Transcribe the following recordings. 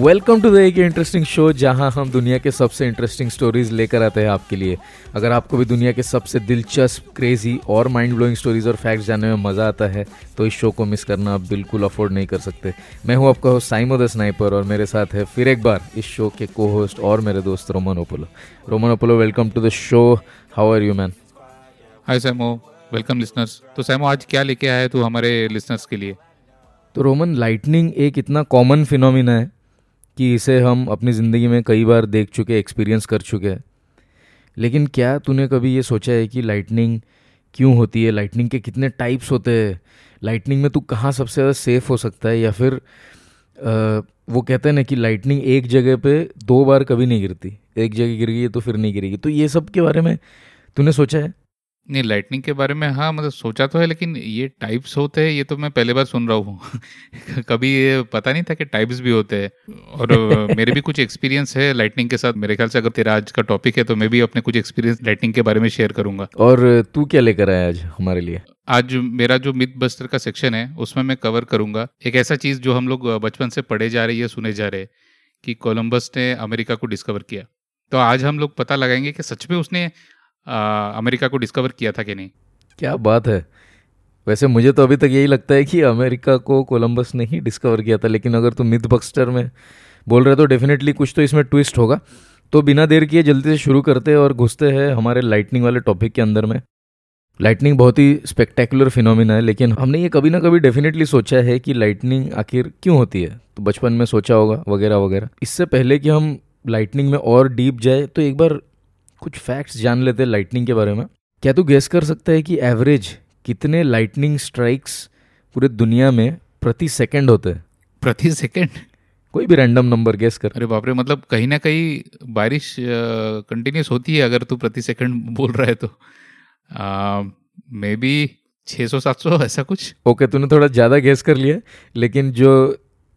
Welcome to the एक interesting show जहाँ हम दुनिया के सबसे इंटरेस्टिंग स्टोरीज लेकर आते हैं आपके लिए। अगर आपको भी दुनिया के सबसे दिलचस्प क्रेजी और माइंड ब्लोइंग स्टोरीज और फैक्ट्स जानने में मज़ा आता है तो इस शो को मिस करना आप बिल्कुल अफोर्ड नहीं कर सकते। मैं हूँ आपका होस्ट साइमो द स्नाइपर और मेरे साथ है फिर एक बार इस शो के को होस्ट और मेरे दोस्त Roman Opolo. Roman Opolo welcome to the show how are you man hi Samo welcome listeners तो सैमो आज क्या लेके आया तू हमारे लिसनर्स के लिए? तो रोमन लाइटनिंग एक इतना कॉमन फिनोमिना है। कि इसे हम अपनी ज़िंदगी में कई बार देख चुके एक्सपीरियंस कर चुके हैं। लेकिन क्या तूने कभी ये सोचा है कि लाइटनिंग क्यों होती है? लाइटनिंग के कितने टाइप्स होते हैं? लाइटनिंग में तू कहाँ सबसे ज़्यादा सेफ़ हो सकता है? या फिर आ, वो कहते हैं ना कि लाइटनिंग एक जगह पे दो बार कभी नहीं गिरती। एक जगह गिर गई तो फिर नहीं गिरेगी। तो ये सब के बारे में तूने सोचा है? नहीं लाइटनिंग के बारे में हाँ मतलब सोचा तो है लेकिन ये टाइप्स होते हैं ये तो मैं पहले बार सुन रहा हूँ। कभी ये पता नहीं था कि टाइप्स भी होते हैं। और मेरे भी कुछ एक्सपीरियंस है लाइटनिंग के साथ। मेरे ख्याल से अगर तेरा आज का टॉपिक है तो मैं भी अपने कुछ एक्सपीरियंस लाइटनिंग के बारे में शेयर करूँगा। और तू क्या लेकर आया आज हमारे लिए? आज मेरा जो मिथ बस्टर का सेक्शन है उसमें मैं कवर करूँगा। एक ऐसा चीज़ जो हम लोग बचपन से पढ़े जा रहे हैं सुने जा रहे हैं कि कोलंबस ने अमेरिका को डिस्कवर किया। तो आज हम लोग पता लगाएँगे कि सच में उसने अमेरिका को डिस्कवर किया था कि नहीं? क्या बात है। वैसे मुझे तो अभी तक यही लगता है कि अमेरिका को कोलंबस ने ही डिस्कवर किया था, लेकिन अगर तुम मिथ बक्स्टर में बोल रहे हो तो डेफिनेटली कुछ तो इसमें ट्विस्ट होगा। तो बिना देर किए जल्दी से शुरू करते हैं और घुसते हैं हमारे लाइटनिंग वाले टॉपिक के अंदर में। लाइटनिंग बहुत ही स्पेक्टेकुलर फिनोमिना है, लेकिन हमने ये कभी ना कभी डेफिनेटली सोचा है कि लाइटनिंग आखिर क्यों होती है। तो बचपन में सोचा होगा, वगैरह वगैरह। इससे पहले कि हम लाइटनिंग में और डीप जाए तो एक बार कुछ फैक्ट्स जान लेते हैं लाइटनिंग के बारे में। क्या तू गेस कर सकता है कि एवरेज कितने लाइटनिंग स्ट्राइक्स पूरे दुनिया में प्रति सेकंड होते हैं? प्रति सेकंड कोई भी रैंडम नंबर गेस कर। अरे बाप रे मतलब कहीं ना कहीं बारिश कंटिन्यूस होती है अगर तू प्रति सेकंड बोल रहा है तो। मे बी छः सौ सात सौ ऐसा कुछ। ओके okay, तूने थोड़ा ज़्यादा गेस कर लिया लेकिन जो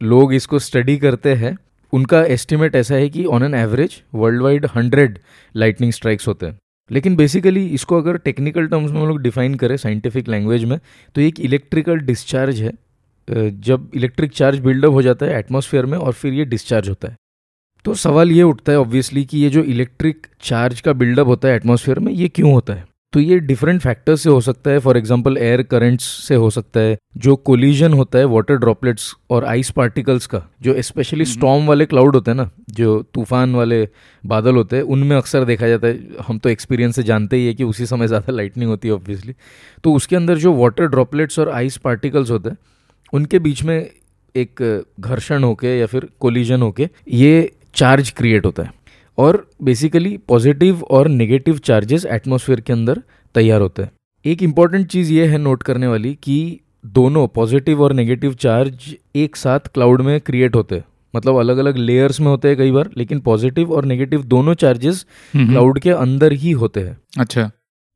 लोग इसको स्टडी करते हैं उनका एस्टिमेट ऐसा है कि on an average worldwide hundred lightning strikes होते हैं। लेकिन बेसिकली इसको अगर टेक्निकल टर्म्स में हम लोग डिफाइन करें साइंटिफिक लैंग्वेज में तो एक इलेक्ट्रिकल डिस्चार्ज है। जब इलेक्ट्रिक चार्ज बिल्डअप हो जाता है एटमॉस्फेयर में और फिर ये डिस्चार्ज होता है। तो सवाल ये उठता है ऑब्वियसली कि ये जो इलेक्ट्रिक चार्ज का बिल्डअप होता है एटमॉस्फेयर में, ये क्यों होता है? तो ये डिफरेंट फैक्टर्स से हो सकता है. फॉर एग्ज़ाम्पल एयर करेंट्स से हो सकता है. जो कोलिजन होता है वाटर ड्रॉपलेट्स और आइस पार्टिकल्स का जो स्पेशली स्टॉम हम्म। वाले क्लाउड होते हैं ना जो तूफ़ान वाले बादल होते हैं उनमें अक्सर देखा जाता है. हम तो एक्सपीरियंस से जानते ही है कि उसी समय ज़्यादा लाइटनिंग होती है ऑब्वियसली तो उसके अंदर जो वाटर ड्रॉपलेट्स और आइस पार्टिकल्स होते हैं उनके बीच में एक घर्षण होके या फिर कोलिजन होके ये चार्ज क्रिएट होता है. और बेसिकली पॉजिटिव और नेगेटिव चार्जेस एटमॉस्फेयर के अंदर तैयार होते हैं। एक इंपॉर्टेंट चीज़ ये है नोट करने वाली कि दोनों पॉजिटिव और नेगेटिव चार्ज एक साथ क्लाउड में क्रिएट होते हैं। मतलब अलग अलग लेयर्स में होते हैं कई बार लेकिन पॉजिटिव और नेगेटिव दोनों चार्जेस क्लाउड के अंदर ही होते हैं। अच्छा।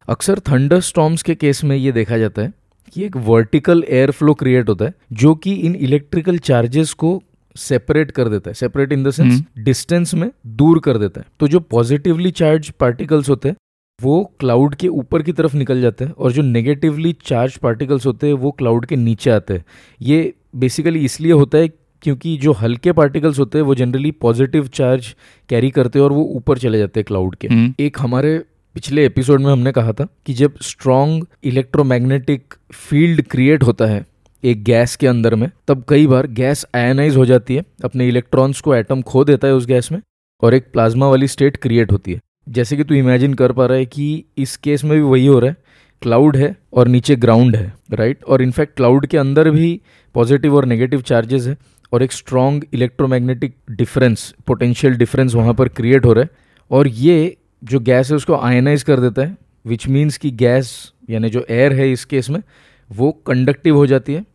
अक्सर थंडर स्टॉम्स के केस में ये देखा जाता है कि एक वर्टिकल एयर फ्लो क्रिएट होता है जो कि इन इलेक्ट्रिकल चार्जेस को सेपरेट कर देता है। Separate in the sense distance में दूर कर देता है। तो जो पॉजिटिवली चार्ज पार्टिकल्स होते हैं वो क्लाउड के ऊपर की तरफ़ निकल जाते हैं और जो नेगेटिवली चार्ज पार्टिकल्स होते हैं वो क्लाउड के नीचे आते हैं। ये बेसिकली इसलिए होता है क्योंकि जो हल्के पार्टिकल्स होते हैं वो जनरली पॉजिटिव चार्ज कैरी करते हैं और वो ऊपर चले जाते हैं क्लाउड के। हम्म। एक हमारे पिछले एपिसोड में हमने कहा था कि जब स्ट्रॉन्ग इलेक्ट्रोमैग्नेटिक फ़ील्ड क्रिएट होता है एक गैस के अंदर में, तब कई बार गैस आयनाइज हो जाती है, अपने इलेक्ट्रॉन्स को एटम खो देता है उस गैस में, और एक प्लाज्मा वाली स्टेट क्रिएट होती है। जैसे कि तू इमेजिन कर पा रहा है कि इस केस में भी वही हो रहा है क्लाउड है और नीचे ग्राउंड है राइट और इनफैक्ट क्लाउड के अंदर भी पॉजिटिव और नेगेटिव चार्जेस है, और एक strong electromagnetic difference potential difference वहाँ पर क्रिएट हो रहा है। और ये जो गैस है उसको आयनाइज कर देता है विच मीन्स कि गैस, यानी जो एयर है इस केस में, वो कंडक्टिव हो जाती है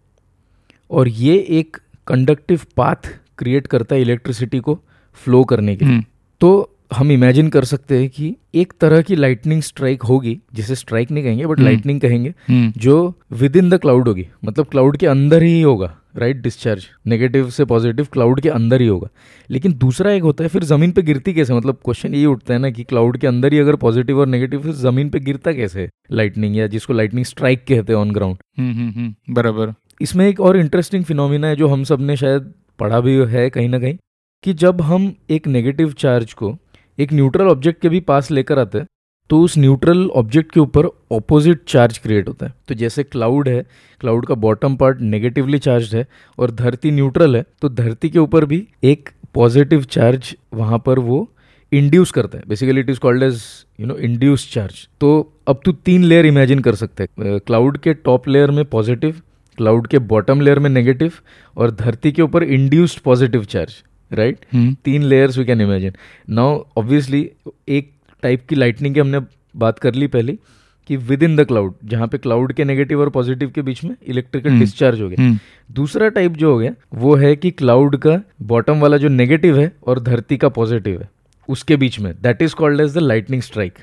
और ये एक कंडक्टिव पाथ क्रिएट करता है इलेक्ट्रिसिटी को फ्लो करने के लिए। हम्म। तो हम इमेजिन कर सकते हैं कि एक तरह की लाइटनिंग स्ट्राइक होगी जिसे स्ट्राइक नहीं कहेंगे बट लाइटनिंग हम्म। कहेंगे हम्म। जो विद इन द क्लाउड होगी। मतलब क्लाउड के अंदर ही होगा राइट डिस्चार्ज नेगेटिव से पॉजिटिव क्लाउड के अंदर ही होगा। लेकिन दूसरा एक होता है फिर ज़मीन पे गिरती कैसे? मतलब क्वेश्चन ये उठता है ना कि क्लाउड के अंदर ही अगर पॉजिटिव और नेगेटिव फिर ज़मीन पे गिरता कैसे? लाइटनिंग या जिसको लाइटनिंग स्ट्राइक कहते हैं ऑन ग्राउंड बराबर। इसमें एक और इंटरेस्टिंग फिनोमिना है जो हम सबने शायद पढ़ा भी है कहीं ना कहीं, कि जब हम एक नेगेटिव चार्ज को एक न्यूट्रल ऑब्जेक्ट के भी पास लेकर आते हैं तो उस न्यूट्रल ऑब्जेक्ट के ऊपर ऑपोजिट चार्ज क्रिएट होता है। तो जैसे क्लाउड है क्लाउड का बॉटम पार्ट नेगेटिवली चार्ज है और धरती न्यूट्रल है तो धरती के ऊपर भी एक पॉजिटिव चार्ज वहाँ पर वो इंड्यूस करता है। Basically it is called as you know induce charge तो अब तू तीन लेयर इमेजिन कर सकते हैं। क्लाउड के टॉप लेयर में पॉजिटिव क्लाउड के बॉटम लेयर में नेगेटिव और धरती के ऊपर इंड्यूस्ड पॉजिटिव चार्ज राइट तीन layers we can imagine now obviously एक टाइप की लाइटनिंग की हमने बात कर ली पहले कि विद इन द क्लाउड जहाँ पे क्लाउड के नेगेटिव और पॉजिटिव के बीच में इलेक्ट्रिकल डिस्चार्ज हो गया। दूसरा टाइप जो हो गया वो है कि क्लाउड का बॉटम वाला जो नेगेटिव है और धरती का पॉजिटिव है उसके बीच में that is called as the lightning strike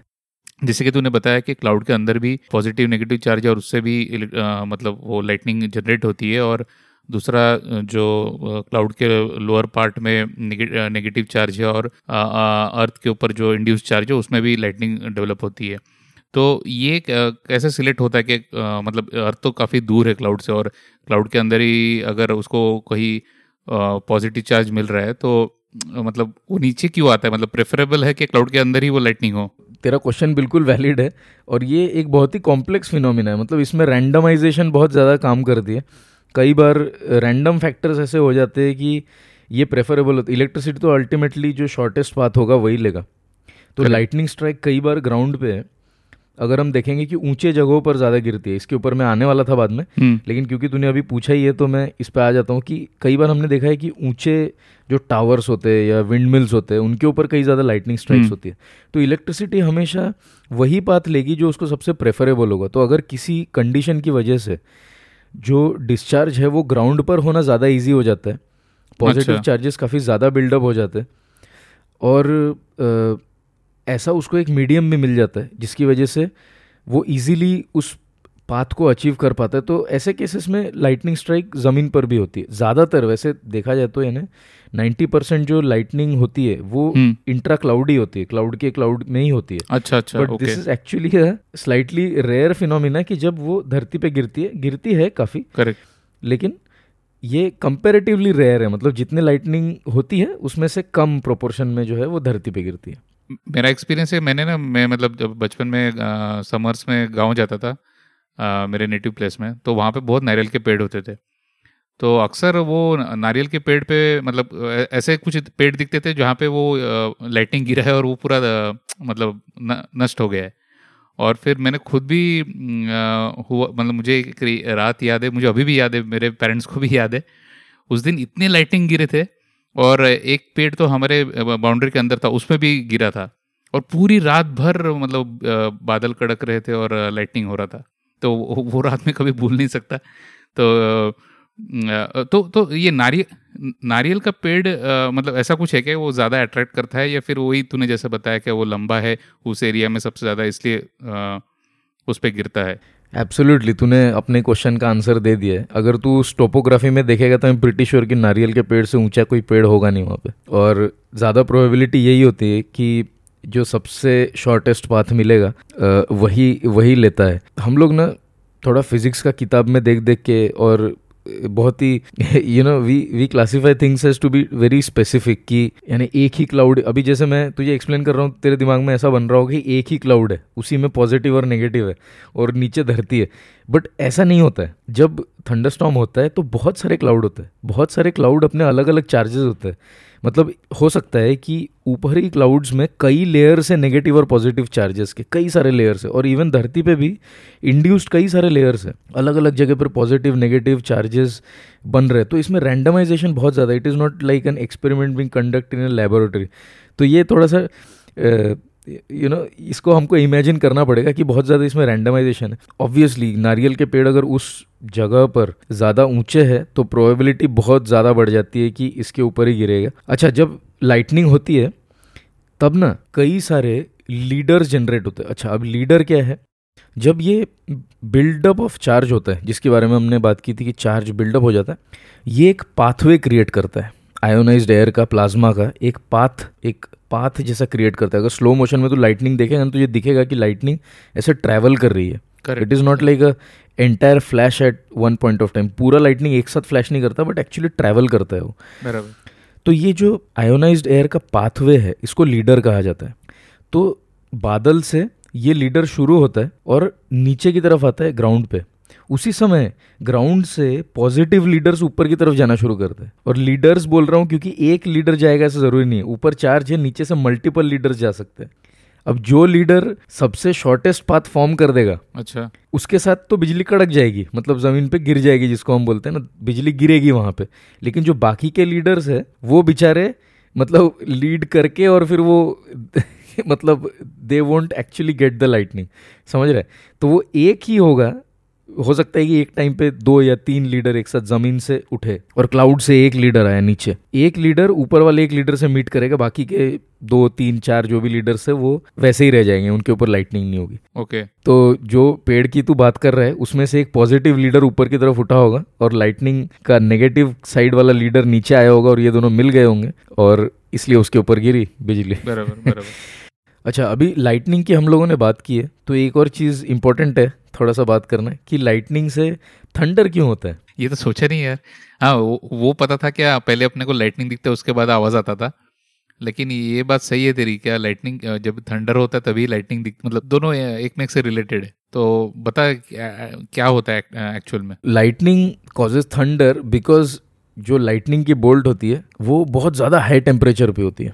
जैसे कि तूने बताया कि क्लाउड के अंदर भी पॉजिटिव नेगेटिव चार्ज और उससे भी आ, मतलब वो लाइटनिंग जनरेट होती है और दूसरा जो क्लाउड के लोअर पार्ट में नेगेटिव चार्ज है और अर्थ के ऊपर जो इंड्यूस चार्ज है उसमें भी लाइटनिंग डेवलप होती है। तो ये कैसे सिलेक्ट होता है कि मतलब अर्थ तो काफ़ी दूर है क्लाउड से और क्लाउड के अंदर ही अगर उसको कहीं पॉजिटिव चार्ज मिल रहा है तो मतलब वो नीचे क्यों आता है? मतलब प्रेफरेबल है कि क्लाउड के अंदर ही वो लाइटनिंग हो? तेरा क्वेश्चन बिल्कुल वैलिड है और ये एक बहुत ही कॉम्प्लेक्स फिनोमिना है। मतलब इसमें रैंडमाइजेशन बहुत ज़्यादा काम करती है। कई बार रैंडम फैक्टर्स ऐसे हो जाते हैं कि ये प्रेफरेबल होता है इलेक्ट्रिसिटी तो अल्टीमेटली जो शॉर्टेस्ट पाथ होगा वही लेगा। तो लाइटनिंग स्ट्राइक कई बार ग्राउंड पे है। अगर हम देखेंगे कि ऊँचे जगहों पर ज़्यादा गिरती है। इसके ऊपर मैं आने वाला था बाद में। हम्म। लेकिन क्योंकि तूने अभी पूछा ही है तो मैं इस पर आ जाता हूँ कि कई बार हमने देखा है कि ऊँचे जो टावर्स होते हैं या विंड मिल्स होते हैं उनके ऊपर कई ज़्यादा लाइटनिंग स्ट्राइक्स होती है। तो इलेक्ट्रिसिटी हमेशा वही पाथ लेगी जो उसको सबसे प्रेफरेबल होगा। तो अगर किसी कंडीशन की वजह से जो डिस्चार्ज है वो ग्राउंड पर होना ज़्यादा ईजी हो जाता है पॉजिटिव अच्छा। चार्जेस काफ़ी ज़्यादा बिल्डअप हो जाते हैं और आ, ऐसा उसको एक मीडियम भी मिल जाता है जिसकी वजह से वो इजीली उस पाथ को अचीव कर पाता है तो ऐसे केसेस में लाइटनिंग स्ट्राइक ज़मीन पर भी होती है। ज़्यादातर वैसे देखा जाए तो यानी नाइन्टी परसेंट जो लाइटनिंग होती है वो इंट्रा। क्लाउड ही होती है। क्लाउड के क्लाउड में ही होती है। अच्छा अच्छा but this is actually slightly rare phenomena कि जब वो धरती पे गिरती है गिरती है काफ़ी। करेक्ट लेकिन ये कंपेरेटिवली रेयर है मतलब जितने लाइटनिंग होती है उसमें से कम प्रोपोर्शन में जो है वो धरती पे गिरती है। मेरा एक्सपीरियंस है मैंने ना मैं मतलब जब बचपन में समर्स में गाँव जाता था आ, मेरे नेटिव प्लेस में तो वहाँ पे बहुत नारियल के पेड़ होते थे। तो अक्सर वो नारियल के पेड़ पे मतलब ऐसे कुछ पेड़ दिखते थे जहाँ पे वो लाइटिंग गिरा है और वो पूरा मतलब नष्ट हो गया है। और फिर मैंने खुद भी हुआ मतलब मुझे एक रात याद है मुझे अभी भी याद है मेरे पेरेंट्स को भी याद है। उस दिन इतने लाइटिंग गिरे थे और एक पेड़ तो हमारे बाउंड्री के अंदर था उसमें भी गिरा था। और पूरी रात भर मतलब बादल कड़क रहे थे और लाइटिंग हो रहा था। तो वो रात में कभी भूल नहीं सकता। तो तो तो ये नारियल नारियल का पेड़ मतलब ऐसा कुछ है क्या वो ज़्यादा अट्रैक्ट करता है या फिर वही तूने जैसे बताया कि वो लंबा है, उस एरिया में सबसे ज़्यादा इसलिए उस पर गिरता है? एब्सोल्युटली तूने अपने क्वेश्चन का आंसर दे दिया है। अगर तू टोपोग्राफी में देखेगा तो मैं ब्रिटिश श्योर कि नारियल के पेड़ से ऊँचा कोई पेड़ होगा नहीं वहाँ पे। और ज़्यादा प्रोबेबिलिटी यही होती है कि जो सबसे शॉर्टेस्ट पाथ मिलेगा वही वही लेता है। हम लोग ना थोड़ा फिजिक्स का किताब में देख देख के और बहुत ही you know we we classify things has to be very specific कि, यानी एक ही क्लाउड अभी जैसे मैं तुझे एक्सप्लेन कर रहा हूँ, तेरे दिमाग में ऐसा बन रहा होगा कि एक ही क्लाउड है, उसी में पॉजिटिव और नेगेटिव है और नीचे धरती है। बट ऐसा नहीं होता है। जब थंडरस्टॉर्म होता है तो बहुत सारे क्लाउड होते हैं। बहुत सारे क्लाउड अपने अलग अलग चार्जेस होते हैं। मतलब हो सकता है कि ऊपरी क्लाउड्स में कई लेयर से नेगेटिव और पॉजिटिव चार्जेस के, कई सारे लेयर्स है। और इवन धरती पे भी इंड्यूस्ड कई सारे लेयर्स है। अलग अलग जगह पर पॉजिटिव नेगेटिव चार्जेस बन रहे तो इसमें रैंडमाइजेशन बहुत ज़्यादा it is not like an experiment being conduct in a laboratory तो ये थोड़ा सा यू नो इसको हमको इमेजिन करना पड़ेगा कि बहुत ज़्यादा इसमें रैंडमाइजेशन है। ऑब्वियसली नारियल के पेड़ अगर उस जगह पर ज़्यादा ऊँचे है तो प्रोबेबिलिटी बहुत ज़्यादा बढ़ जाती है कि इसके ऊपर ही गिरेगा। अच्छा जब लाइटनिंग होती है, तब ना कई सारे लीडर्स जनरेट होते हैं। अच्छा अब लीडर क्या है? जब ये बिल्डअप ऑफ़ चार्ज होता है, जिसके बारे में हमने बात की थी कि चार्ज बिल्डअप हो जाता है, ये एक पाथवे क्रिएट करता है। आयोनाइज्ड एयर का प्लाज्मा का, एक पाथ एक पाथ जैसा क्रिएट करता है। अगर स्लो मोशन में तो लाइटनिंग देखेगा ना तो ये दिखेगा कि लाइटनिंग ऐसे ट्रैवल कर रही है। It is not like a entire flash at one point of time पूरा लाइटनिंग एक साथ फ्लैश नहीं करता बट एक्चुअली ट्रैवल करता है वो। बराबर। तो ये जो आयोनाइज्ड एयर का पाथवे है इसको लीडर कहा जाता है। तो बादल से ये लीडर शुरू होता है और नीचे की तरफ़ आता है ग्राउंड पे। उसी समय ग्राउंड से पॉजिटिव लीडर्स ऊपर की तरफ़ जाना शुरू करते हैं। और लीडर्स बोल रहा हूँ क्योंकि एक लीडर जाएगा ऐसा ज़रूरी नहीं है। ऊपर चार्ज है नीचे से मल्टीपल लीडर्स जा सकते हैं। अब जो लीडर सबसे शॉर्टेस्ट पाथ फॉर्म कर देगा अच्छा। उसके साथ तो बिजली कड़क जाएगी मतलब ज़मीन पे गिर जाएगी जिसको हम बोलते हैं ना बिजली गिरेगी वहाँ पे। लेकिन जो बाकी के लीडर्स है वो बेचारे मतलब लीड करके और फिर वो मतलब they won't actually get the lightning समझ रहे तो वो एक ही होगा हो सकता है कि एक टाइम पे दो या तीन लीडर एक साथ ज़मीन से उठे और क्लाउड से एक लीडर आया नीचे। एक लीडर ऊपर वाले एक लीडर से मीट करेगा बाकी के दो तीन चार जो भी लीडर्स है वो वैसे ही रह जाएँगे उनके ऊपर लाइटनिंग नहीं होगी। Okay okay. तो जो पेड़ की तू बात कर रहा है उसमें से एक पॉजिटिव लीडर ऊपर की तरफ़ उठा होगा और लाइटनिंग का नेगेटिव साइड वाला लीडर नीचे आया होगा और ये दोनों मिल गए होंगे और इसलिए उसके ऊपर गिरी बिजली। बराबर बराबर। अच्छा अभी लाइटनिंग की हम लोगों ने बात की है तो एक और चीज़ इंपॉर्टेंट है थोड़ा सा बात करना है कि लाइटनिंग से थंडर क्यों होता है? ये तो सोचा नहीं यार। हाँ वो, वो पता था क्या पहले अपने को लाइटनिंग दिखता है उसके बाद आवाज़ आता था। लेकिन ये बात सही है तेरी क्या लाइटनिंग जब थंडर होता है तभी लाइटनिंग दिख मतलब दोनों एक में एक से रिलेटेड है। तो बता क्या, क्या होता है एक्चुअल में? लाइटनिंग कॉजेज थंडर बिकॉज़ जो लाइटनिंग की बोल्ट होती है वो बहुत ज़्यादा हाई टेम्परेचर पे होती है।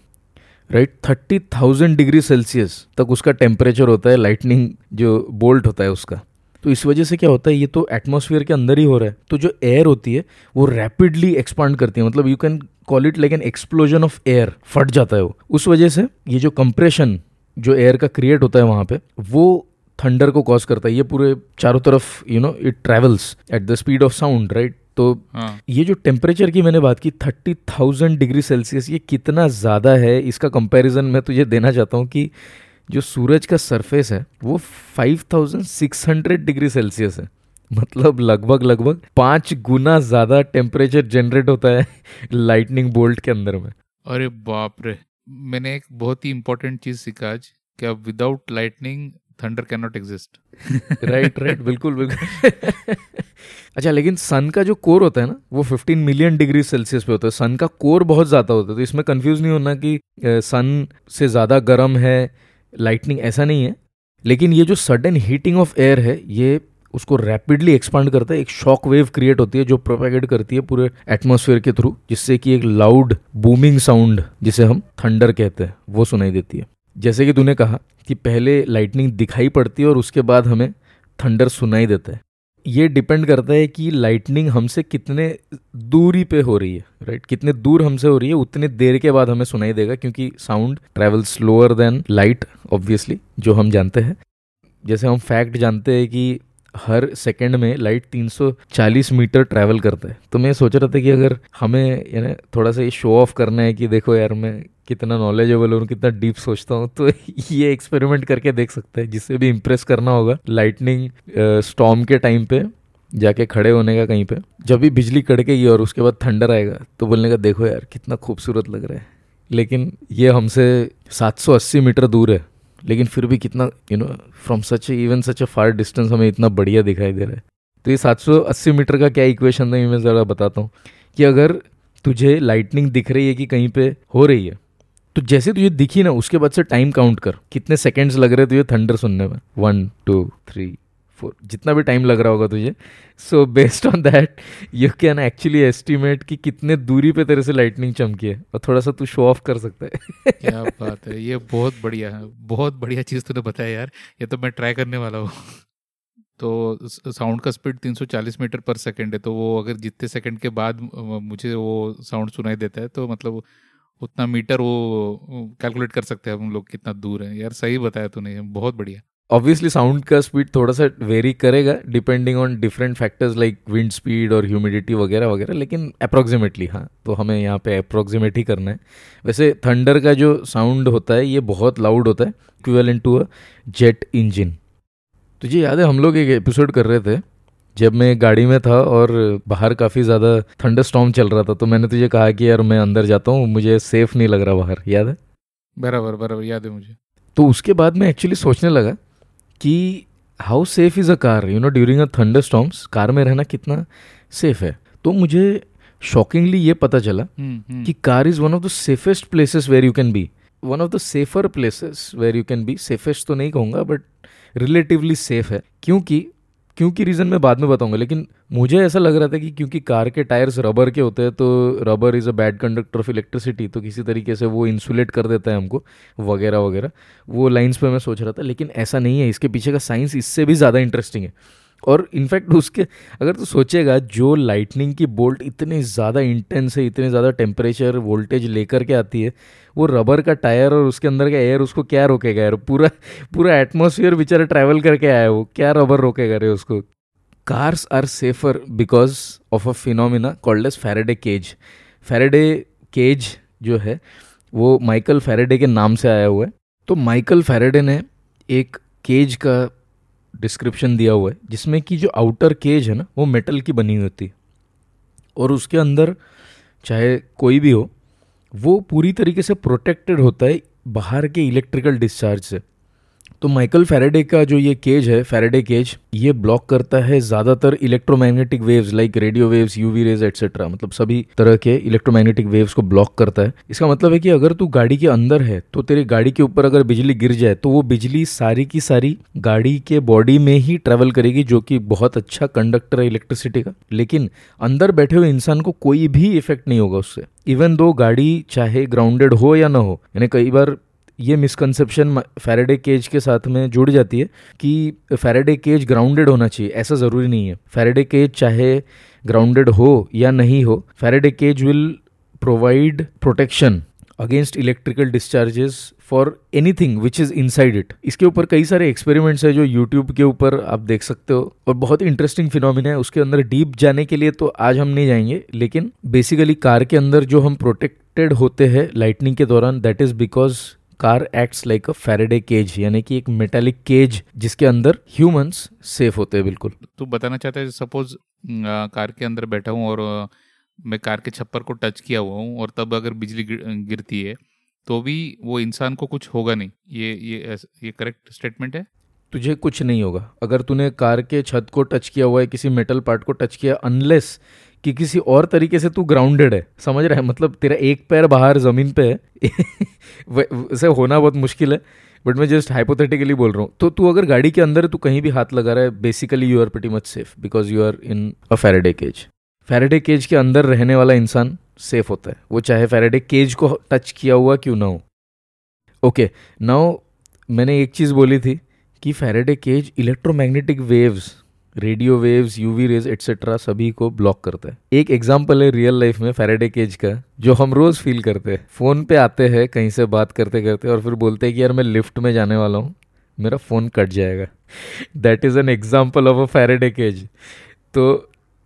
Right thirty thousand degree Celsius तक उसका टेम्परेचर होता है लाइटनिंग जो बोल्ट होता है उसका। तो इस वजह से क्या होता है, ये तो एटमोसफियर के अंदर ही हो रहा है। तो जो एयर होती है, वो रैपिडली एक्सपांड करती है। मतलब you can call it like an explosion of air फट जाता है वो। उस वजह से ये जो कंप्रेशन जो एयर का क्रिएट होता है वहाँ पे, वो थंडर को कॉज करता है। ये पूरे चारों तरफ़ you know it travels at the speed of sound right तो हाँ. ये जो टेम्परेचर की मैंने बात की थर्टी थाउज़ेंड डिग्री सेल्सियस ये कितना ज़्यादा है? इसका कंपैरिजन मैं तुझे देना चाहता हूँ कि जो सूरज का सरफेस है वो five thousand six hundred degree Celsius है। मतलब लगभग लगभग पाँच गुना ज़्यादा टेम्परेचर जनरेट होता है लाइटनिंग बोल्ट के अंदर में। अरे बाप रे! मैंने एक बहुत ही इंपॉर्टेंट चीज़ सीखा आज क्या without lightning thunder can not exist right right बिल्कुल बिल्कुल. अच्छा लेकिन सन का जो कोर होता है ना वो 15 मिलियन डिग्री सेल्सियस पे होता है। सन का कोर बहुत ज़्यादा होता है। तो इसमें कंफ्यूज नहीं होना कि सन से ज़्यादा गर्म है लाइटनिंग ऐसा नहीं है। लेकिन ये जो सडन हीटिंग ऑफ़ एयर है ये उसको रैपिडली एक्सपांड करता है। एक शॉक वेव क्रिएट होती है जो प्रोपेगेट करती है पूरे एटमोसफेयर के थ्रू जिससे कि एक लाउड बूमिंग साउंड जिसे हम थंडर कहते हैं वो सुनाई देती है। जैसे कि तूने कहा कि पहले लाइटनिंग दिखाई पड़ती है और उसके बाद हमें थंडर सुनाई देता है। ये डिपेंड करता है कि लाइटनिंग हमसे कितने दूरी पे हो रही है राइट कितने दूर हमसे हो रही है, उतने देर के बाद हमें सुनाई देगा क्योंकि sound travel slower than light obviously जो हम जानते हैं। जैसे हम फैक्ट जानते हैं कि हर सेकंड में लाइट 340 मीटर ट्रैवल करता है। तो मैं सोच रहा था कि अगर हमें, यानी थोड़ा सा ये शो ऑफ़ करना है कि देखो यार, मैं कितना नॉलेजेबल हूँ, कितना डीप सोचता हूँ तो ये एक्सपेरिमेंट करके देख सकते हैं, जिससे भी इम्प्रेस करना होगा। लाइटनिंग स्टॉम के टाइम पे, जाके खड़े होने का कहीं पे, जब भी बिजली कड़केगी और उसके बाद थंडर आएगा तो बोलने का देखो यार, कितना खूबसूरत लग रहा है। लेकिन ये हमसे 780 मीटर दूर है। लेकिन फिर भी कितना you know from such even such a far distance हमें इतना बढ़िया दिखाई दे रहा है। तो ये 780 मीटर का क्या इक्वेशन था मैं ज़रा बताता हूँ कि अगर तुझे लाइटनिंग दिख रही है कि कहीं पे हो रही है तो जैसे तुझे दिखी ना, उसके बाद से टाइम काउंट कर। कितने सेकेंड्स लग रहे तुझे थंडर सुनने में? वन टू थ्री जितना भी टाइम लग रहा होगा तुझे। So based on that you can actually estimate कि कितने दूरी पे तेरे से लाइटनिंग चमकी है। और थोड़ा सा तू शो ऑफ़ कर सकता है। क्या बात है। ये बहुत बढ़िया है। बहुत बढ़िया चीज़ तूने बताया यार। ये तो मैं ट्राई करने वाला हूँ। तो साउंड का स्पीड 340 मीटर पर सेकंड है। तो वो अगर जितने सेकंड के बाद मुझे वो साउंड सुनाई देता है तो मतलब उतना मीटर वो कैलकुलेट कर सकते हैं हम लोग कितना दूर है। यार सही बताया तूने। बहुत बढ़िया। ऑब्वियसली साउंड का स्पीड थोड़ा सा वेरी करेगा depending on different factors like wind speed और ह्यूमिडिटी वगैरह वगैरह लेकिन अप्रोक्सीमेटली हाँ तो हमें यहाँ पे अप्रोक्सीमेट ही करना है। वैसे थंडर का जो साउंड होता है ये बहुत लाउड होता है equivalent to a jet engine तुझे याद है हम लोग एक एपिसोड कर रहे थे जब मैं गाड़ी में था और बाहर काफ़ी ज़्यादा थंडर स्टॉम चल रहा था तो मैंने तुझे कहा कि यार मैं अंदर जाता हूँ मुझे सेफ़ नहीं लग रहा बाहर याद है? बराबर बराबर याद है मुझे। तो उसके बाद मैं एक्चुअली सोचने लगा कि how safe is a car you know during a thunder storms car में रहना कितना सेफ़ है? तो मुझे शॉकिंगली ये पता चला हम्म, हम्म, कि car is one of the safest places where you can be one of the safer places where you can be safest तो नहीं कहूँगा बट रिलेटिवली सेफ़ है। क्योंकि क्योंकि रीज़न मैं बाद में बताऊँगा, लेकिन मुझे ऐसा लग रहा था कि क्योंकि कार के टायर्स रबर के होते हैं तो rubber is a bad conductor of electricity तो किसी तरीके से वो इंसुलेट कर देता है हमको, वगैरह वगैरह। वो लाइंस पे मैं सोच रहा था, लेकिन ऐसा नहीं है, इसके पीछे का साइंस इससे भी ज़्यादा इंटरेस्टिंग है। और इनफैक्ट उसके, अगर तू सोचेगा, जो लाइटनिंग की बोल्ट इतने ज़्यादा इंटेंस है, इतने ज़्यादा टेम्परेचर वोल्टेज लेकर के आती है, वो रबर का टायर और उसके अंदर का एयर उसको क्या रोकेगा यार? पूरा पूरा एटमोसफियर बेचारा ट्रैवल करके आया वो। क्या रबर रोकेगा रे उसको? Cars are safer because of a phenomena called as Faraday cage Faraday cage जो है, वो माइकल फैरेडे के नाम से आया हुआ है। तो माइकल फैरेडे ने एक केज का डिस्क्रिप्शन दिया हुआ है, जिसमें कि जो आउटर केज है ना, वो मेटल की बनी होती है। और उसके अंदर, चाहे कोई भी हो, वो पूरी तरीके से प्रोटेक्टेड होता है बाहर के इलेक्ट्रिकल डिस्चार्ज से। तो माइकल फेरेडे का जो ये केज है फेरेडे केज ये ब्लॉक करता है ज़्यादातर electromagnetic waves like radio waves UV rays etcetera मतलब सभी तरह के इलेक्ट्रोमैग्नेटिक वेव्स को ब्लॉक करता है। इसका मतलब है कि अगर तू गाड़ी के अंदर है तो तेरी गाड़ी के ऊपर अगर बिजली गिर जाए तो वो बिजली सारी की सारी गाड़ी के बॉडी में ही ट्रेवल करेगी, जो कि बहुत अच्छा कंडक्टर है इलेक्ट्रिसिटी का। लेकिन अंदर बैठे हुए इंसान को कोई भी इफ़ेक्ट नहीं होगा उससे। इवन दो गाड़ी चाहे ग्राउंडेड हो या ना हो, यानी कई बार ये मिसकंसेप्शन फैराडे केज के साथ में जुड़ जाती है कि फैराडे केज ग्राउंडेड होना चाहिए, ऐसा ज़रूरी नहीं है। फैराडे केज चाहे ग्राउंडेड हो या नहीं हो Faraday cage will provide protection against electrical discharges for anything which is inside it इसके ऊपर कई सारे एक्सपेरिमेंट्स है जो यूट्यूब के ऊपर आप देख सकते हो, और बहुत ही इंटरेस्टिंग फिनोमिना है, उसके अंदर डीप जाने के लिए तो आज हम नहीं जाएँगे, लेकिन बेसिकली कार के अंदर जो हम प्रोटेक्टेड होते हैं लाइटनिंग के दौरान that is because car acts like a Faraday cage यानी कि एक मेटालिक केज जिसके अंदर ह्यूमंस सेफ़ होते हैं बिल्कुल। तू बताना चाहता है सपोज़ कार के अंदर बैठा हूँ और मैं कार के छप्पर को टच किया हुआ हूँ और तब अगर बिजली गिर, गिरती है तो भी वो इंसान को कुछ होगा नहीं। ये ये ये करेक्ट स्टेटमेंट है? तुझे कुछ नहीं होगा। अगर तूने कार के छत को टच किया हुआ है किसी मेटल पार्ट को टच किया अनलेस कि किसी और तरीके से तू ग्राउंडेड है। समझ रहा है? मतलब तेरा एक पैर बाहर ज़मीन पे है। वैसे होना बहुत मुश्किल है। बट मैं जस्ट हाइपोथेटिकली बोल रहा हूँ। तो तू अगर गाड़ी के अंदर तू कहीं भी हाथ लगा रहा है basically you are pretty much safe because you are in a Faraday cage Faraday cage के अंदर रहने वाला इंसान सेफ़ होता है। वो चाहे फेरेडे केज को टच किया हुआ क्यों ना हो। ओके नाउ मैंने एक चीज़ बोली थी कि Faraday cage electromagnetic waves radio waves UV rays etcetera सभी को ब्लॉक करता है। एक एग्जांपल है रियल लाइफ में फैराडे केज का, जो हम रोज फील करते हैं। फ़ोन पे आते हैं, कहीं से बात करते करते, और फिर बोलते हैं कि यार मैं लिफ्ट में जाने वाला हूँ, मेरा फ़ोन कट जाएगा। That is an example of a Faraday cage तो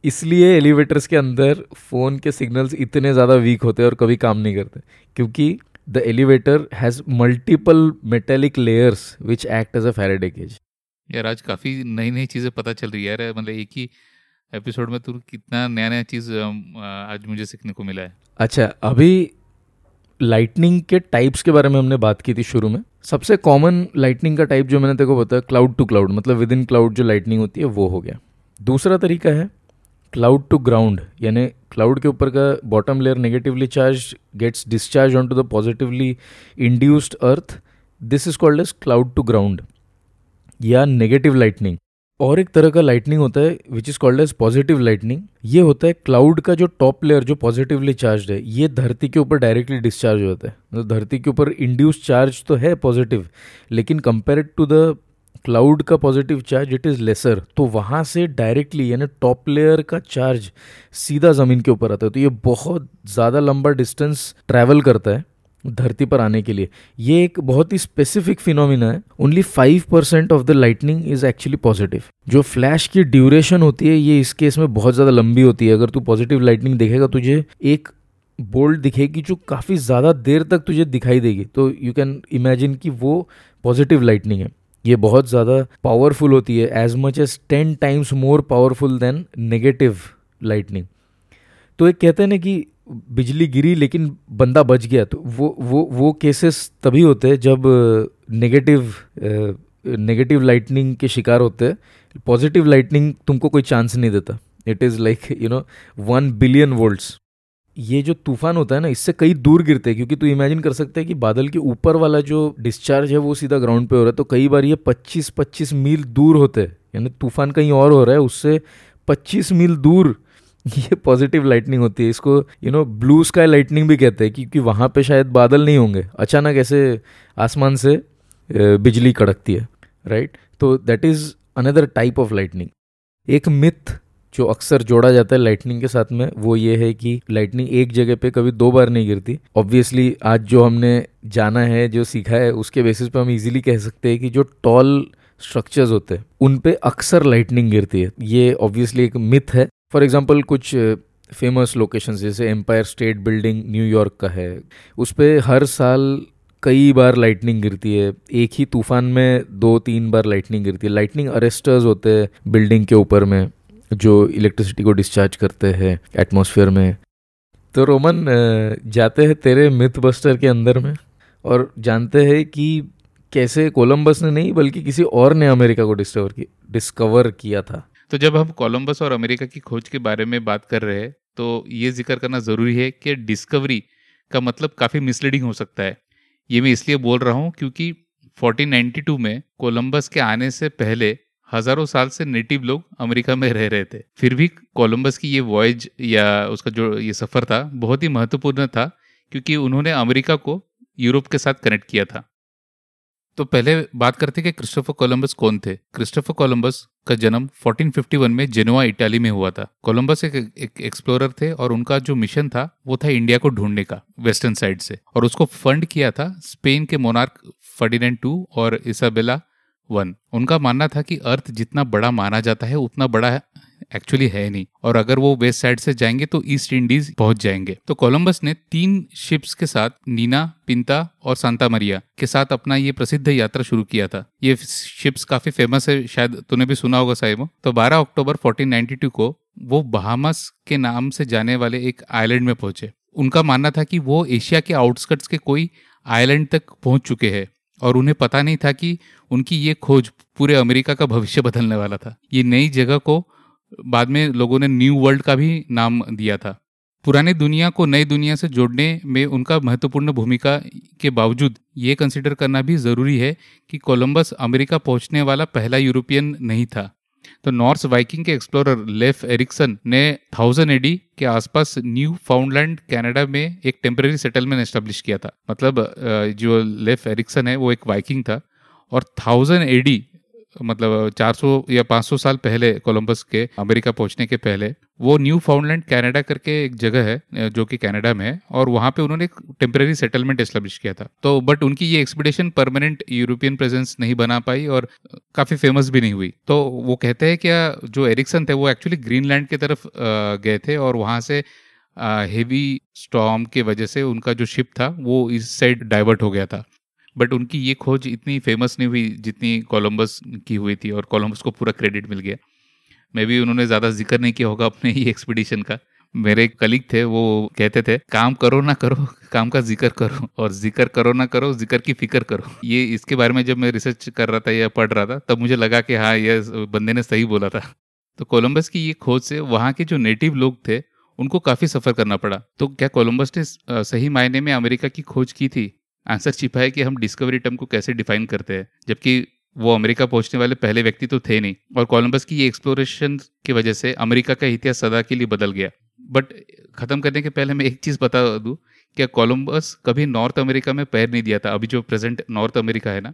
इसलिए एलिवेटर्स के अंदर फ़ोन के सिग्नल्स इतने ज़्यादा वीक होते हैं और कभी काम नहीं करते। क्योंकि the elevator has multiple metallic layers which act as a Faraday cage यार आज काफ़ी नई नई चीज़ें पता चल रही है यार मतलब एक ही एपिसोड में तू कितना नया नया चीज़ आज मुझे सीखने को मिला है। अच्छा अभी लाइटनिंग के टाइप्स के बारे में हमने बात की थी शुरू में। सबसे कॉमन लाइटनिंग का टाइप जो मैंने तेरे को बताया क्लाउड टू क्लाउड मतलब विद इन क्लाउड जो लाइटनिंग होती है, वो हो गया। दूसरा तरीका है क्लाउड टू ग्राउंड यानी क्लाउड के ऊपर का bottom layer negatively charge gets discharge on to the positively induced earth this is called as cloud to ground या नेगेटिव लाइटनिंग और एक तरह का लाइटनिंग होता है which is called as positive lightning ये होता है क्लाउड का जो टॉप लेयर जो पॉजिटिवली चार्ज है, ये धरती के ऊपर डायरेक्टली डिस्चार्ज होता है। मतलब धरती के ऊपर इंड्यूस चार्ज तो है पॉजिटिव लेकिन कंपेयर टू द क्लाउड का positive charge it is lesser तो वहाँ से डायरेक्टली यानी टॉप लेयर का चार्ज सीधा ज़मीन के ऊपर आता है। तो ये बहुत ज़्यादा लंबा डिस्टेंस ट्रैवल करता है। धरती पर आने के लिए। ये एक बहुत ही स्पेसिफिक फिनोमिना है। Only five percent of the lightning is actually positive जो फ्लैश की ड्यूरेशन होती है, ये इस केस में बहुत ज़्यादा लंबी होती है। अगर तू पॉजिटिव लाइटनिंग देखेगा, तुझे एक बोल्ट दिखेगी जो काफ़ी ज़्यादा देर तक तुझे दिखाई देगी। तो यू कैन इमेजिन कि वो पॉजिटिव लाइटनिंग है। ये बहुत ज़्यादा पावरफुल होती है। As much as ten times more powerful than negative lightning तो एक कहते हैं ना कि बिजली गिरी लेकिन बंदा बच गया तो वो वो वो केसेस तभी होते हैं जब नेगेटिव नेगेटिव लाइटनिंग के शिकार होते हैं। पॉजिटिव लाइटनिंग तुमको कोई चांस नहीं देता। It is like you know one billion volts ये जो तूफ़ान होता है ना, इससे कई दूर गिरते हैं, क्योंकि तू इमेजिन कर सकते हैं कि बादल के ऊपर वाला जो डिस्चार्ज है, वो सीधा ग्राउंड पे हो रहा है। तो कई बार ये 25-25 मील दूर होते हैं। यानी तूफ़ान कहीं और हो रहा है, उससे 25 मील दूर ये पॉजिटिव लाइटनिंग होती है। इसको you know blue sky lightning भी कहते हैं, क्योंकि वहाँ पे शायद बादल नहीं होंगे। अचानक ऐसे आसमान से बिजली कड़कती है राइट तो that is another type of lightning एक मिथ जो अक्सर जोड़ा जाता है लाइटनिंग के साथ में, वो ये है कि लाइटनिंग एक जगह पे कभी दो बार नहीं गिरती। ऑब्वियसली आज जो हमने जाना है, जो सीखा है, उसके बेसिस पे हम इजीली कह सकते हैं कि जो टॉल स्ट्रक्चर्स होते हैं, उन पे अक्सर लाइटनिंग गिरती है। ये ऑब्वियसली एक मिथ है। फॉर एग्ज़ाम्पल कुछ फ़ेमस लोकेशन जैसे एम्पायर स्टेट बिल्डिंग न्यूयॉर्क का है। उस पर हर साल कई बार लाइटनिंग गिरती है। एक ही तूफ़ान में दो तीन बार लाइटनिंग गिरती है। लाइटनिंग अरेस्टर्स होते हैं बिल्डिंग के ऊपर में, जो इलेक्ट्रिसिटी को डिस्चार्ज करते हैं एटमॉस्फेयर में। तो रोमन जाते हैं तेरे मिथ बस्टर के अंदर में और जानते हैं कि कैसे कोलंबस ने नहीं, बल्कि किसी और ने अमेरिका को डिस्कवर की डिस्कवर किया था। तो जब हम कोलंबस और अमेरिका की खोज के बारे में बात कर रहे हैं तो ये ज़िक्र करना ज़रूरी है कि डिस्कवरी का मतलब काफ़ी मिसलीडिंग हो सकता है। ये मैं इसलिए बोल रहा हूँ क्योंकि 1492 में कोलंबस के आने से पहले हज़ारों साल से नेटिव लोग अमेरिका में रह रहे थे। फिर भी कोलंबस की ये वॉयज या उसका जो ये सफ़र था, बहुत ही महत्वपूर्ण था, क्योंकि उन्होंने अमेरिका को यूरोप के साथ कनेक्ट किया था। तो पहले बात करते कि क्रिस्टोफर कोलंबस कौन थे? क्रिस्टोफर कोलंबस का जन्म 1451 में जेनोआ इटाली में हुआ था। कोलंबस एक, एक एक्सप्लोरर थे और उनका जो मिशन था वो था इंडिया को ढूँढने का वेस्टर्न साइड से। और उसको फंड किया था स्पेन के मोनार्क फर्डिनेंड टू और इसाबेला वन उनका मानना था कि अर्थ जितना बड़ा माना जाता है उतना बड़ा एक्चुअली है नहीं। और अगर वो वेस्ट साइड से जाएँगे तो ईस्ट इंडीज पहुँच जाएँगे। तो कोलंबस ने तीन शिप्स के साथ नीना पिंता और सांता मरिया के साथ अपना ये प्रसिद्ध यात्रा शुरू किया था। ये शिप्स काफ़ी फ़ेमस है, शायद तूने भी सुना होगा साहिब तो 12 अक्टूबर 1492 को वो बहामस के नाम से जाने वाले एक आइलैंड में पहुँचे। उनका मानना था कि वो एशिया के आउटस्कर्ट्स के कोई आइलैंड तक पहुँच चुके हैं। और उन्हें पता नहीं था कि उनकी ये खोज पूरे अमेरिका का भविष्य बदलने वाला था। ये नई जगह को बाद में लोगों ने न्यू वर्ल्ड का भी नाम दिया था। पुरानी दुनिया को नई दुनिया से जोड़ने में उनका महत्वपूर्ण भूमिका के बावजूद ये कंसिडर करना भी ज़रूरी है कि कोलंबस अमेरिका पहुँचने वाला पहला यूरोपियन नहीं था। तो नॉर्थ वाइकिंग के एक्सप्लोरर लेफ एरिक्सन ने थाउज़ेंड एडी के आसपास न्यू फाउंडलैंड कनाडा में एक टेम्पररी सेटलमेंट एस्टेब्लिश किया था। मतलब जो लेफ एरिक्सन है, वो एक वाइकिंग था और थाउज़ेंड एडी मतलब 400 या 500 साल पहले कोलंबस के, अमेरिका पहुँचने के पहले, वो न्यू फाउंडलैंड कैनेडा करके एक जगह है जो कि कनाडा में है, और वहाँ पे उन्होंने एक टेम्पररी सेटलमेंट एस्टेब्लिश किया था। तो बट उनकी ये एक्सपीडिशन परमानेंट यूरोपियन प्रेजेंस नहीं बना पाई और काफ़ी फ़ेमस भी नहीं हुई। तो वो कहते हैं क्या जो एरिक्सन थे, वो एक्चुअली ग्रीनलैंड की तरफ़ गए थे और वहाँ से हेवी स्टॉम के वजह से उनका जो शिप था, वो इस साइड डाइवर्ट हो गया था। बट उनकी ये खोज इतनी फ़ेमस नहीं हुई जितनी कोलंबस की हुई थी और कोलंबस को पूरा क्रेडिट मिल गया। मे भी उन्होंने ज़्यादा ज़िक्र नहीं किया होगा अपने ही एक्सपीडिशन का। मेरे कलीग थे, वो कहते थे, काम करो ना करो, काम का ज़िक्र करो और ज़िक्र करो ना करो, ज़िक्र की फ़िक्र करो। ये इसके बारे में जब मैं रिसर्च कर रहा था या पढ़ रहा था, तब मुझे लगा कि हाँ ये बंदे ने सही बोला था। तो कोलंबस की ये खोज से वहाँ के जो नेटिव लोग थे, उनको काफ़ी सफ़र करना पड़ा। तो क्या कोलंबस ने सही मायने में अमेरिका की खोज की थी? आंसर छिपा है कि हम डिस्कवरी टर्म को कैसे डिफाइन करते हैं, जबकि वो अमेरिका पहुँचने वाले पहले व्यक्ति तो थे नहीं, और कोलंबस की ये एक्सप्लोरेशन की वजह से अमेरिका का इतिहास सदा के लिए बदल गया। बट खत्म करने के पहले मैं एक चीज़ बता दूँ, क्या कोलंबस कभी नॉर्थ अमेरिका में पैर नहीं दिया था? अभी जो प्रेजेंट नॉर्थ अमेरिका है ना,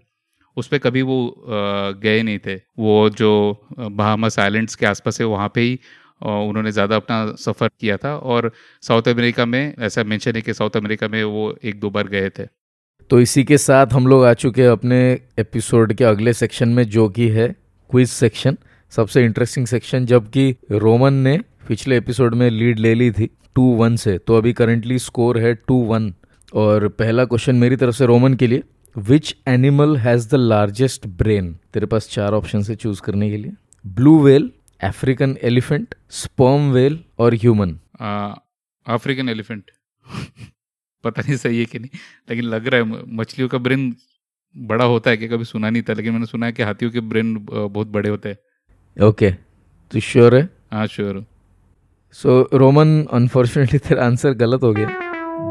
उस पर कभी वो गए नहीं थे। वो जो बहामस आइलैंड्स के आसपास है, वहाँ पे ही उन्होंने ज़्यादा अपना सफ़र किया था, और साउथ अमेरिका में, ऐसा मेंशन है कि साउथ अमेरिका में वो एक दो बार गए थे। तो इसी के साथ हम लोग आ चुके हैं अपने एपिसोड के अगले सेक्शन में जो कि है क्विज सेक्शन सबसे इंटरेस्टिंग सेक्शन जबकि रोमन ने पिछले एपिसोड में लीड ले ली थी टू वन से। तो अभी करंटली स्कोर है टू वन और पहला क्वेश्चन मेरी तरफ़ से रोमन के लिए which animal has the largest brain तेरे पास चार ऑप्शन है चूज़ करने के लिए। Blue whale African elephant sperm whale और ह्यूमन अफ्रीकन एलिफेंट पता नहीं सही है कि नहीं लेकिन लग रहा है मछलियों का ब्रेन बड़ा होता है कि कभी सुना नहीं था लेकिन मैंने सुना है कि हाथियों के ब्रेन बहुत बड़े होते हैं। ओके तो श्योर है? हाँ श्योर सो रोमन अनफॉर्चुनेटली तेरा आंसर गलत हो गया।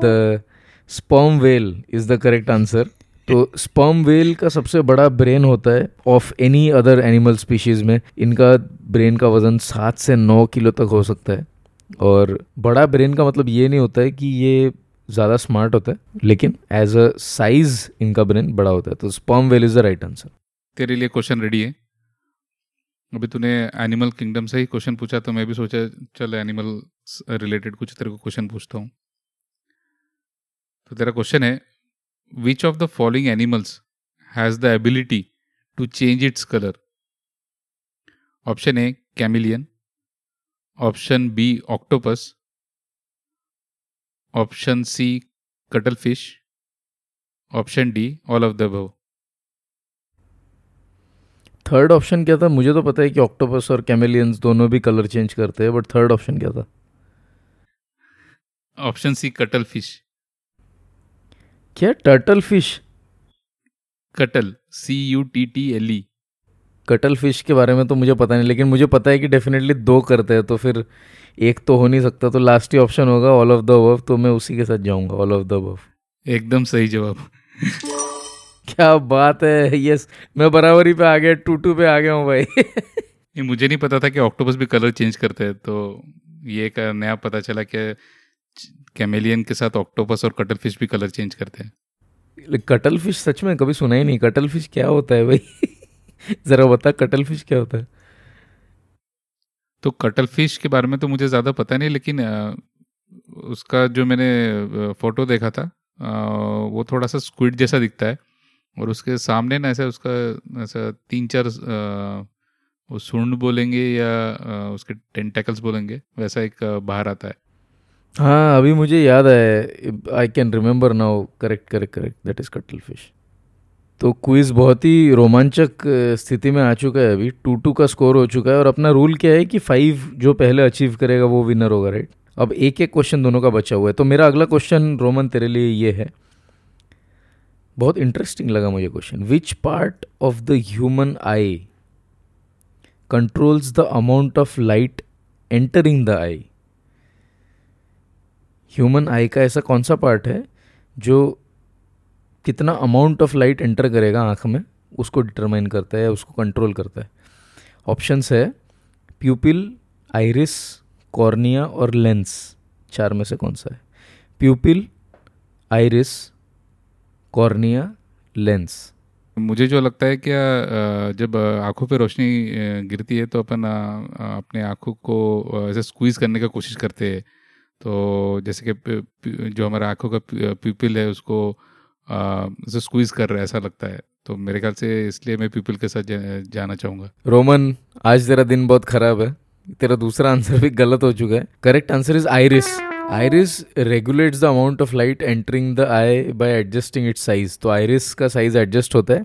The sperm whale is the correct answer तो स्पर्म वेल का सबसे बड़ा ब्रेन होता है of any other animal species में। इनका ब्रेन का वज़न सात से नौ किलो तक हो सकता है। और बड़ा ब्रेन का मतलब ये नहीं होता है कि ये ज़्यादा स्मार्ट होता है, लेकिन एज अ साइज़ इनका ब्रेन बड़ा होता है तो sperm whale is the right answer तेरे लिए क्वेश्चन रेडी है। अभी तूने एनिमल किंगडम से ही क्वेश्चन पूछा तो मैं भी सोचा, चल एनिमल रिलेटेड कुछ तेरे को क्वेश्चन पूछता हूँ। तो तेरा क्वेश्चन है which of the following animals has the ability to change its colour option A chameleon option B octopus option C cuttlefish. Option D all of the above. Third option क्या था? मुझे तो पता है कि ऑक्टोपस और कैमेलियंस दोनों भी कलर चेंज करते हैं बट थर्ड ऑप्शन क्या था? ऑप्शन सी कटल फ़िश. क्या? Turtle fish cuttle C U T T L E cuttlefish के बारे में तो मुझे पता नहीं लेकिन मुझे पता है कि डेफिनेटली दो करते हैं तो फिर एक तो हो नहीं सकता तो लास्ट ही ऑप्शन होगा ऑल ऑफ़ द अबव तो मैं उसी के साथ जाऊँगा ऑल ऑफ़ द अबव एकदम सही जवाब। क्या बात है यस मैं बराबरी पे आ गया टू टू पे आ गया हूँ भाई। ये मुझे नहीं पता था कि ऑक्टोपस भी कलर चेंज करते हैं तो ये एक नया पता चला कि कैमेलियन के साथ ऑक्टोपस और कटल फ़िश भी कलर चेंज करते हैं। कटल फ़िश सच में कभी सुना ही नहीं कटल फ़िश क्या होता है भाई? जरा बता कटल फ़िश क्या होता है? तो कटल फ़िश के बारे में तो मुझे ज़्यादा पता नहीं लेकिन उसका जो मैंने फ़ोटो देखा था वो थोड़ा सा स्क्विड जैसा दिखता है और उसके सामने ना ऐसा उसका ऐसा तीन चार वो सुंड बोलेंगे या उसके टेंटेकल्स बोलेंगे वैसा एक बाहर आता है। हाँ अभी मुझे याद है I can remember now correct correct correct that is cuttlefish तो क्विज बहुत ही रोमांचक स्थिति में आ चुका है अभी। टू टू का स्कोर हो चुका है और अपना रूल क्या है कि फाइव जो पहले अचीव करेगा वो विनर होगा राइट अब एक एक क्वेश्चन दोनों का बचा हुआ है। तो मेरा अगला क्वेश्चन रोमन, तेरे लिए ये है। बहुत इंटरेस्टिंग लगा मुझे question which part of the human eye controls the amount of light entering the eye human eye का ऐसा कौन सा पार्ट है जो कितना अमाउंट ऑफ़ लाइट एंटर करेगा आँख में, उसको डिटरमाइन करता है, उसको कंट्रोल करता है। ऑप्शंस है प्यूपिल आइरिस कॉर्निया और लेंस चार में से कौन सा है? प्यूपिल आइरिस कॉर्निया लेंस मुझे जो लगता है क्या जब आँखों पे रोशनी गिरती है तो अपन अपने आँखों को ऐसे स्क्वीज करने का कोशिश करते हैं। तो जैसे कि जो हमारा आँखों का प्यूपिल है, उसको उसे स्क्वीज कर रहा है, ऐसा लगता है। तो मेरे ख्याल से इसलिए मैं पीपल के साथ जाना चाहूँगा। रोमन, आज तेरा दिन बहुत खराब है। तेरा दूसरा आंसर भी गलत हो चुका है। Correct answer is iris iris regulates the amount of light entering the eye by adjusting it size तो आइरिस का साइज़ एडजस्ट होता है।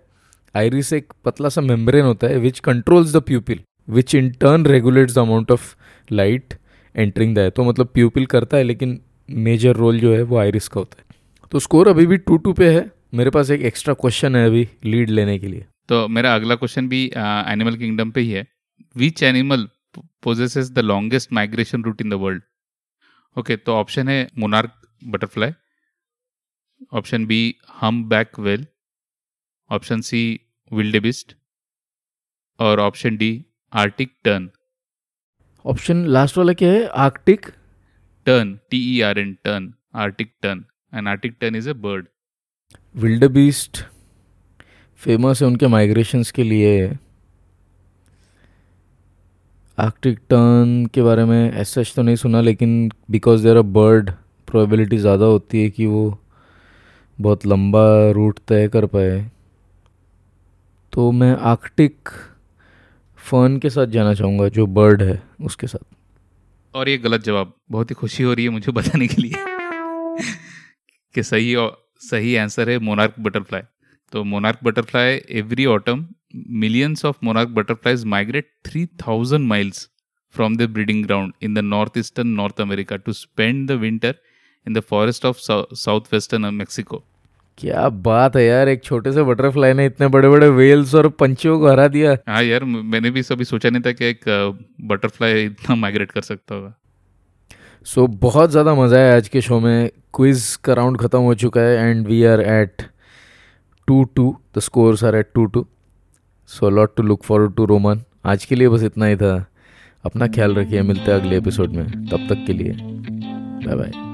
आयरिस एक पतला सा मेम्ब्रेन होता है which controls the pupil which in turn regulates the amount of light entering the eye तो मतलब प्यूपिल करता है, लेकिन मेजर रोल जो है वो आयरिस का होता है। तो स्कोर अभी भी टू टू पे है। मेरे पास एक एक्स्ट्रा क्वेश्चन है अभी लीड लेने के लिए। तो मेरा अगला क्वेश्चन भी एनिमल किंगडम पे ही है। Which animal possesses the longest migration route in the world okay तो ऑप्शन है monarch butterfly option B humpback whale option C wildebeest और option D Arctic tern option last वाला क्या है? Arctic tern T E R N tern Arctic tern and Arctic tern is a bird wildebeest famous है उनके migrations के लिए। Arctic tern के बारे में ऐसा तो नहीं सुना लेकिन because there a bird probability ज़्यादा होती है कि वो बहुत लंबा रूट तय कर पाए। तो मैं आर्कटिक फर्न के साथ जाना चाहूँगा जो बर्ड है उसके साथ। और ये गलत जवाब बहुत ही खुशी हो रही है मुझे बताने के लिए। कि सही सही आंसर है मोनार्क बटरफ्लाई तो monarch butterfly every autumn millions of monarch butterflies migrate three thousand miles from the breeding ground in the north eastern North America to spend the winter in the forest of south western Mexico क्या बात है यार एक छोटे से butterfly ने इतने बड़े बड़े वेल्स और पंछियों को हरा दिया। हाँ यार मैंने भी सभी सोचा नहीं था कि एक बटरफ्लाई इतना माइग्रेट कर सकता होगा। सो so, बहुत ज़्यादा मज़ा है आज के शो में। क्विज का राउंड ख़त्म हो चुका है and we are at two two the scores are at two two so lot to look forward to Roman आज के लिए बस इतना ही था। अपना ख्याल रखिए। मिलते हैं अगले एपिसोड में। तब तक के लिए। Bye bye